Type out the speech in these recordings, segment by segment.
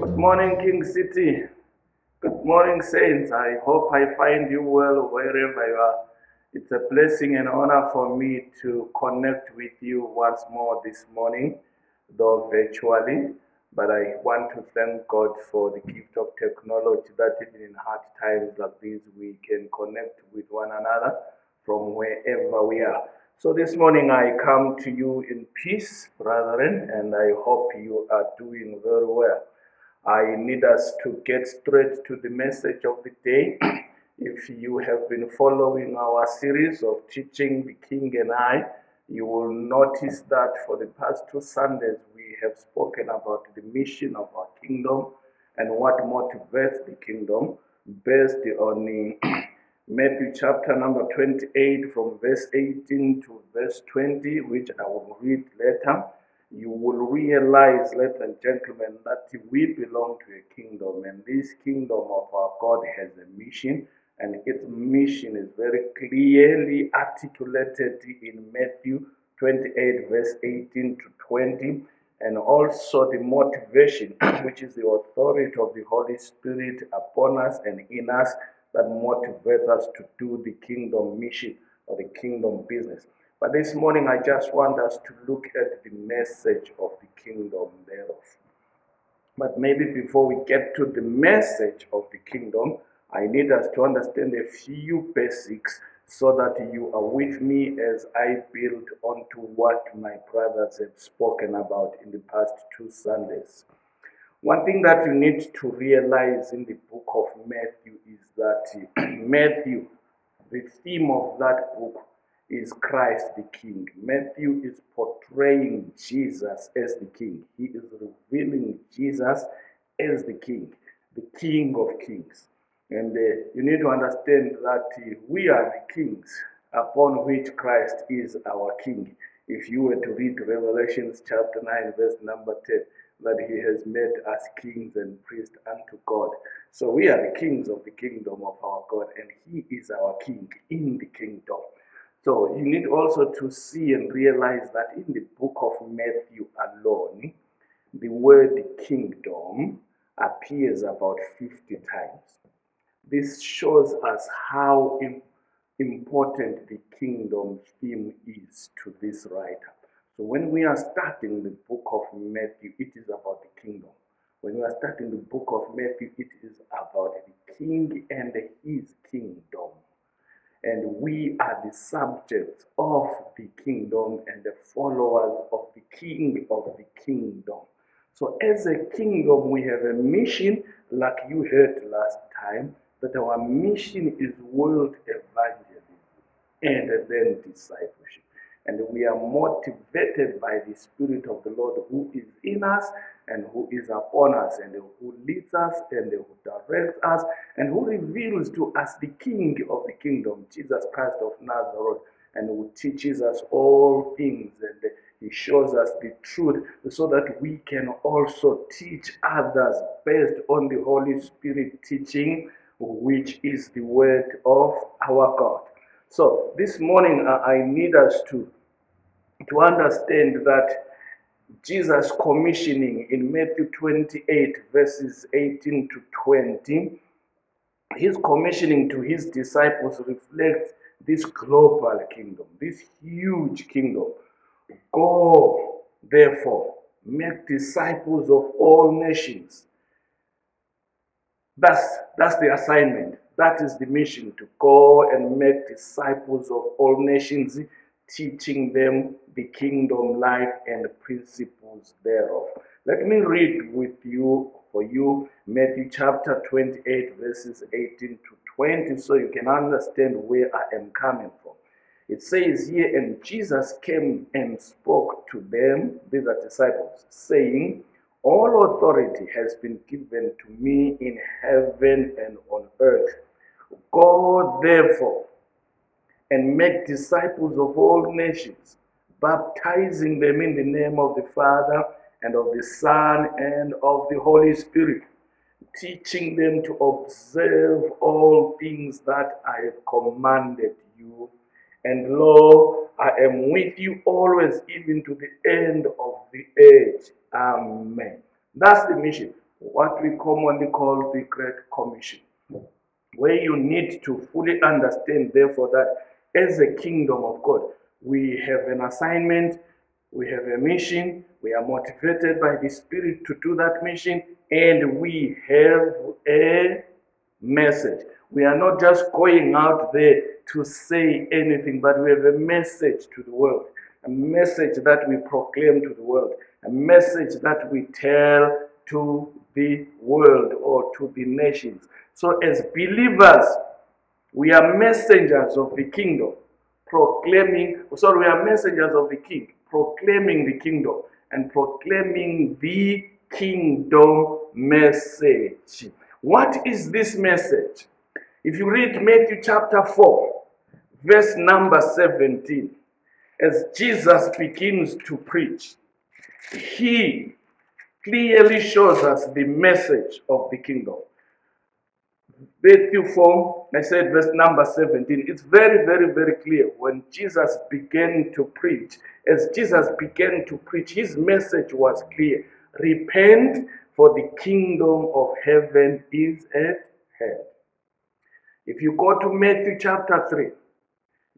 Good morning, King City. Good morning, Saints. I hope I find you well wherever you are. It's a blessing and honor for me to connect with you once more this morning, though virtually. But I want to thank God for the gift of technology that even in hard times like these, we can connect with one another from wherever we are. So this morning I come to you in peace, brethren, and I hope you are doing very well. I need us to get straight to the message of the day. if you have been following our series of teaching the King and I, you will notice that for the past two Sundays we have spoken about the mission of our kingdom and what motivates the kingdom based on Matthew chapter number 28 from verse 18 to verse 20, which I will read later. You will realize, ladies and gentlemen, that we belong to a kingdom, and this kingdom of our God has a mission, and its mission is very clearly articulated in Matthew 28, verse 18 to 20, and also the motivation, which is the authority of the Holy Spirit upon us and in us that motivates us to do the kingdom mission or the kingdom business. But this morning, I just want us to look at the message of the kingdom thereof. But maybe before we get to the message of the kingdom, I need us to understand a few basics so that you are with me as I build onto what my brothers have spoken about in the past two Sundays. One thing that you need to realize in the book of Matthew is that Matthew, the theme of that book is Christ the King. Matthew is portraying Jesus as the King. He is revealing Jesus as the King, the King of Kings. And uh, you need to understand that uh, we are the kings upon which Christ is our King. If you were to read Revelations chapter 9, verse number 10, that he has made us kings and priests unto God. So we are the kings of the kingdom of our God, and he is our king in the kingdom. So you need also to see and realize that in the book of Matthew alone, the word kingdom appears about 50 times. This shows us how important the kingdom theme is to this writer. So when we are starting the book of Matthew, it is about the kingdom. When we are starting the book of Matthew, it is about the king and his kingdom. And we are the subjects of the kingdom and the followers of the king of the kingdom. So, as a kingdom, we have a mission, like you heard last time, that our mission is world evangelism and then discipleship. And we are motivated by the Spirit of the Lord who is in us and who is upon us and who leads us and who directs us and who reveals to us the King of the kingdom, Jesus Christ of Nazareth, and who teaches us all things and he shows us the truth so that we can also teach others based on the Holy Spirit teaching, which is the word of our God. So this morning uh, I need us to to understand that Jesus commissioning in Matthew 28 verses 18 to 20 his commissioning to his disciples reflects this global kingdom, this huge kingdom. Go, therefore, make disciples of all nations. That's, that's the assignment. That is the mission to go and make disciples of all nations, teaching them the kingdom life and the principles thereof. Let me read with you for you Matthew chapter 28, verses 18 to 20, so you can understand where I am coming from. It says here, and Jesus came and spoke to them, these are disciples, saying, All authority has been given to me in heaven and on earth. Go therefore and make disciples of all nations, baptizing them in the name of the Father and of the Son and of the Holy Spirit, teaching them to observe all things that I have commanded you. And lo, I am with you always, even to the end of the age. Amen. That's the mission, what we commonly call the Great Commission, where you need to fully understand, therefore, that as a kingdom of God, we have an assignment, we have a mission, we are motivated by the Spirit to do that mission, and we have a message. We are not just going out there to say anything, but we have a message to the world, a message that we proclaim to the world, a message that we tell to the world or to the nations. So, as believers, we are messengers of the kingdom, proclaiming, sorry, we are messengers of the king, proclaiming the kingdom and proclaiming the kingdom message. What is this message? If you read Matthew chapter 4, verse number 17, as Jesus begins to preach, he clearly shows us the message of the kingdom. Matthew 4, I said verse number 17. It's very, very, very clear. When Jesus began to preach, as Jesus began to preach, his message was clear. Repent, for the kingdom of heaven is at hand. If you go to Matthew chapter 3,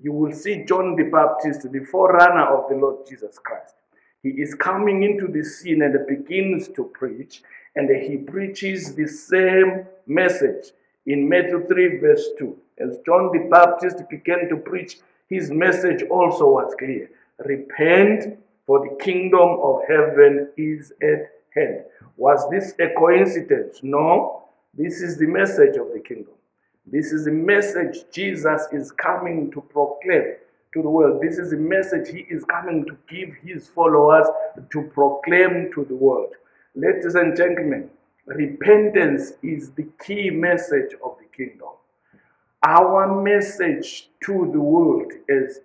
you will see John the Baptist, the forerunner of the Lord Jesus Christ. He is coming into the scene and begins to preach, and he preaches the same message in Matthew 3, verse 2. As John the Baptist began to preach, his message also was clear Repent, for the kingdom of heaven is at hand. Was this a coincidence? No. This is the message of the kingdom. This is the message Jesus is coming to proclaim to the world. This is the message he is coming to give his followers to proclaim to the world. Ladies and gentlemen, repentance is the key message of the kingdom. Our message to the world as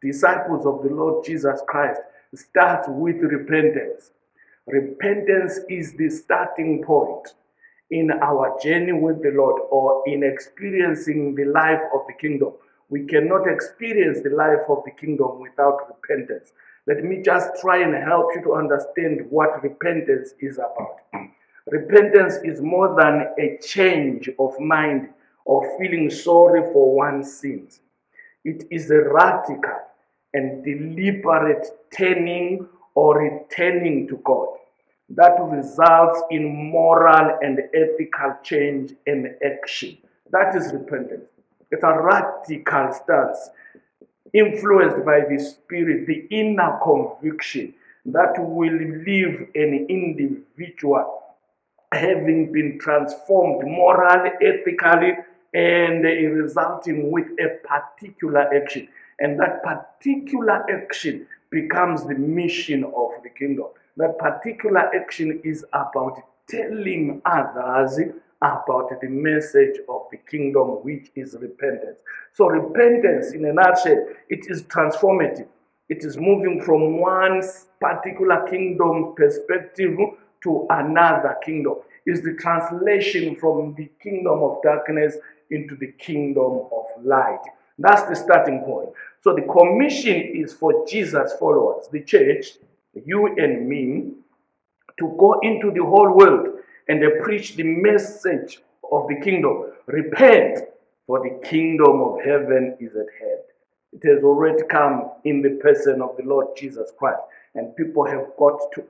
disciples of the Lord Jesus Christ starts with repentance. Repentance is the starting point in our journey with the Lord or in experiencing the life of the kingdom. We cannot experience the life of the kingdom without repentance. Let me just try and help you to understand what repentance is about. Repentance is more than a change of mind or feeling sorry for one's sins. It is a radical and deliberate turning or returning to God that results in moral and ethical change and action. That is repentance. It's a radical stance influenced by the Spirit, the inner conviction that will leave an individual having been transformed morally, ethically, and resulting with a particular action. And that particular action becomes the mission of the kingdom. That particular action is about telling others about the message of the kingdom, which is repentance. So, repentance, in a nutshell, it is transformative. It is moving from one particular kingdom perspective to another kingdom. It's the translation from the kingdom of darkness into the kingdom of light. That's the starting point. So the commission is for Jesus' followers, the church, you and me, to go into the whole world and preach the message of the kingdom. Repent, for the kingdom of heaven is at hand. It has already come in the person of the Lord Jesus Christ, and people have got to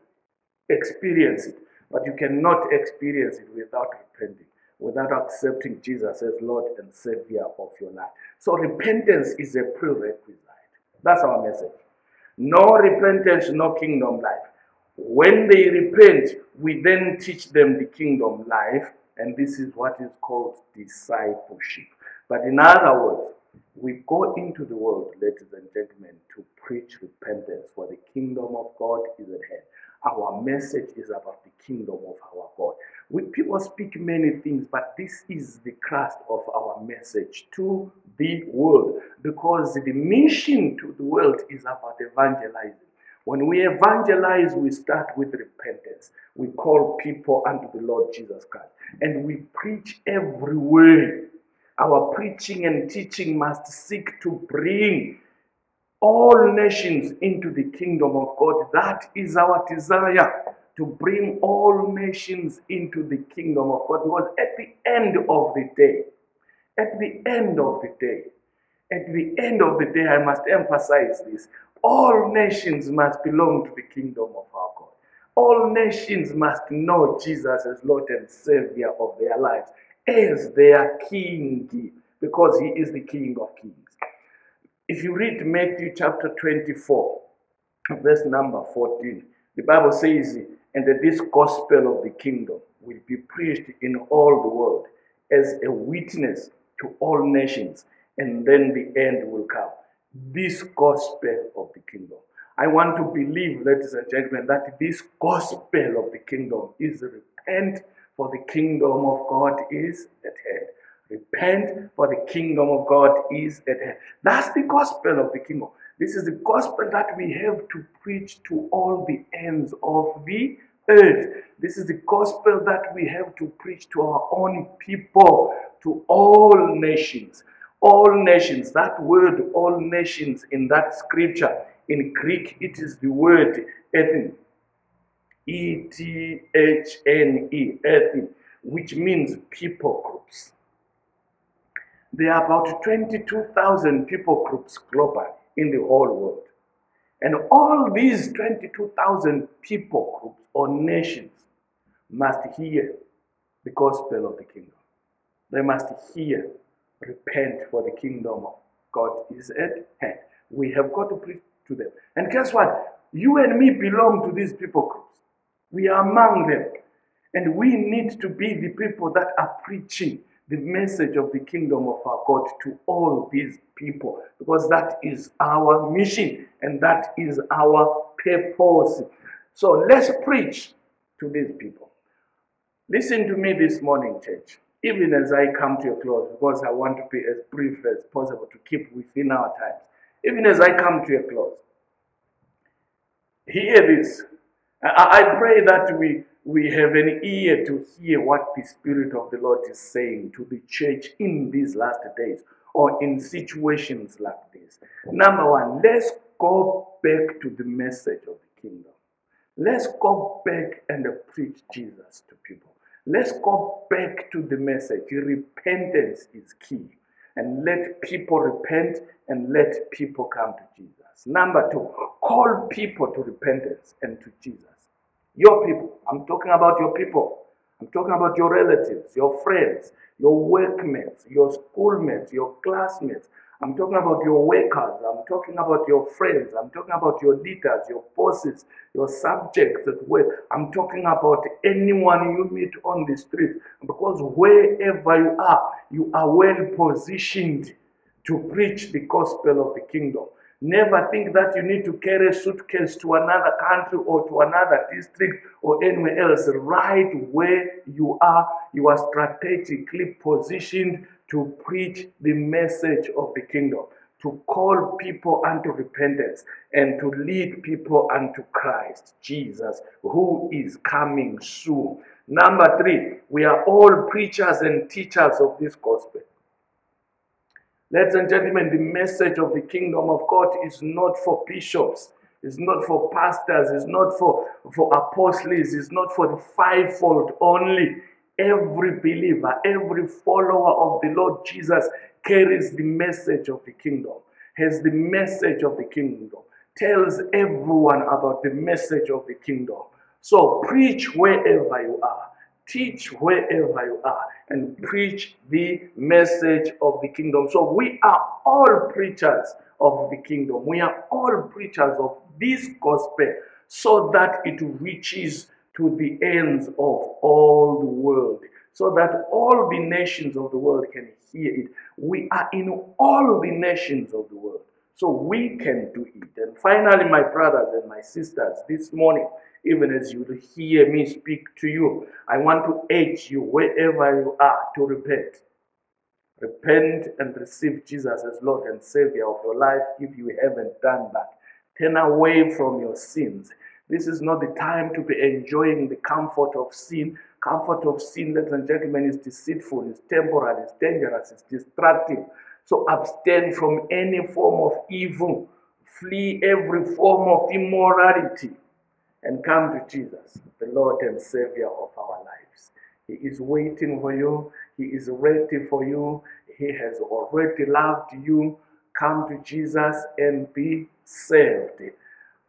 experience it. But you cannot experience it without repenting, without accepting Jesus as Lord and Savior of your life. So repentance is a prerequisite. That's our message. No repentance, no kingdom life. When they repent, we then teach them the kingdom life, and this is what is called discipleship. But in other words, we go into the world, ladies and gentlemen, to preach repentance, for the kingdom of God is at hand. Our message is about the kingdom of our God. We, people speak many things, but this is the crust of our message to the world because the mission to the world is about evangelizing. When we evangelize, we start with repentance. We call people unto the Lord Jesus Christ. And we preach everywhere. Our preaching and teaching must seek to bring all nations into the kingdom of God. That is our desire to bring all nations into the kingdom of God. Because at the end of the day, at the end of the day, at the end of the day, I must emphasize this all nations must belong to the kingdom of our God. All nations must know Jesus as Lord and Savior of their lives, as their King, because He is the King of kings. If you read Matthew chapter 24, verse number 14, the Bible says, And this gospel of the kingdom will be preached in all the world as a witness to all nations, and then the end will come. This gospel of the kingdom. I want to believe, ladies and gentlemen, that this gospel of the kingdom is repent, for the kingdom of God is at hand. Repent, for the kingdom of God is at hand. That's the gospel of the kingdom. This is the gospel that we have to preach to all the ends of the earth. This is the gospel that we have to preach to our own people, to all nations. All nations, that word, all nations in that scripture, in Greek, it is the word ethne. E T H N E, ethne, which means people groups. There are about 22,000 people groups globally in the whole world. And all these 22,000 people groups or nations must hear the gospel of the kingdom. They must hear, repent, for the kingdom of God is at hand. We have got to preach to them. And guess what? You and me belong to these people groups. We are among them. And we need to be the people that are preaching the message of the kingdom of our God to all these people because that is our mission and that is our purpose. So let's preach to these people. Listen to me this morning, church, even as I come to a close because I want to be as brief as possible to keep within our times. Even as I come to a close, hear this. I, I pray that we we have an ear to hear what the Spirit of the Lord is saying to the church in these last days or in situations like this. Number one, let's go back to the message of the kingdom. Let's go back and preach Jesus to people. Let's go back to the message. Repentance is key. And let people repent and let people come to Jesus. Number two, call people to repentance and to Jesus. Your people. I'm talking about your people. I'm talking about your relatives, your friends, your workmates, your schoolmates, your classmates. I'm talking about your workers. I'm talking about your friends. I'm talking about your leaders, your bosses, your subjects at work. I'm talking about anyone you meet on the street. Because wherever you are, you are well positioned to preach the gospel of the kingdom. Never think that you need to carry a suitcase to another country or to another district or anywhere else. Right where you are, you are strategically positioned to preach the message of the kingdom, to call people unto repentance, and to lead people unto Christ Jesus, who is coming soon. Number three, we are all preachers and teachers of this gospel. Ladies and gentlemen, the message of the kingdom of God is not for bishops, it's not for pastors, it's not for, for apostles, it's not for the fivefold only. Every believer, every follower of the Lord Jesus carries the message of the kingdom, has the message of the kingdom, tells everyone about the message of the kingdom. So preach wherever you are. Teach wherever you are and preach the message of the kingdom. So we are all preachers of the kingdom. We are all preachers of this gospel so that it reaches to the ends of all the world, so that all the nations of the world can hear it. We are in all the nations of the world, so we can do it. And finally, my brothers and my sisters, this morning, even as you hear me speak to you. I want to urge you, wherever you are, to repent. Repent and receive Jesus as Lord and Savior of your life if you haven't done that. Turn away from your sins. This is not the time to be enjoying the comfort of sin. Comfort of sin, ladies and gentlemen, is deceitful, it's temporal, it's dangerous, it's destructive. So abstain from any form of evil flee every form of immorality, and come to Jesus, the Lord and Savior of our lives. He is waiting for you, He is ready for you, He has already loved you. Come to Jesus and be saved.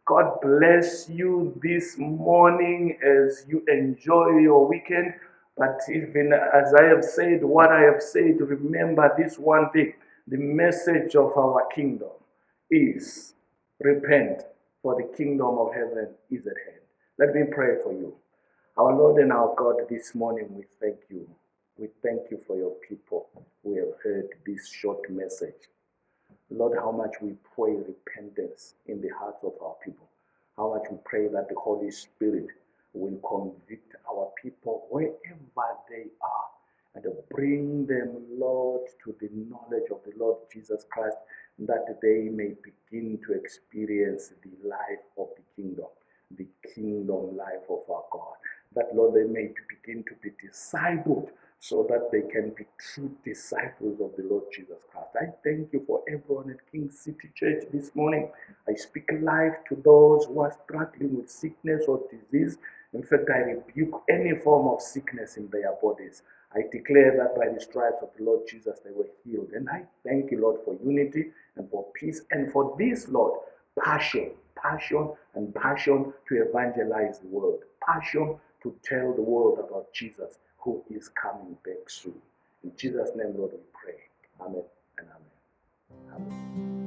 God bless you this morning as you enjoy your weekend. But even as I have said what I have said, remember this one thing the message of our kingdom is repent, for the kingdom of heaven is at hand. Let me pray for you. Our Lord and our God, this morning we thank you. We thank you for your people who have heard this short message. Lord, how much we pray repentance in the hearts of our people. How much we pray that the Holy Spirit will convict our people wherever they are and bring them, Lord, to the knowledge of the Lord Jesus Christ, that they may begin to experience the life of the kingdom, the kingdom life of our God. That, Lord, they may begin to be discipled so that they can be true disciples of the Lord Jesus Christ. I thank you for everyone at King City Church this morning. I speak life to those who are struggling with sickness or disease. In fact, I rebuke any form of sickness in their bodies. I declare that by the stripes of the Lord Jesus they were healed. And I thank you, Lord, for unity and for peace and for this, Lord, passion, passion and passion to evangelize the world, passion to tell the world about Jesus who is coming back soon. In Jesus' name, Lord, we pray. Amen and amen. Amen.